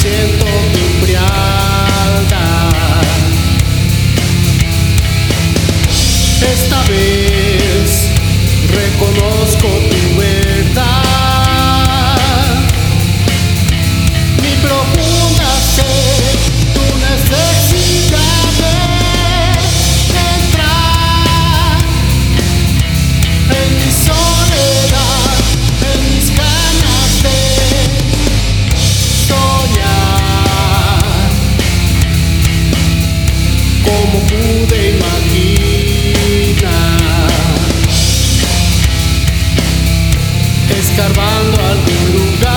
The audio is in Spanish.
siento. pude imaginar. Escarbando algún lugar.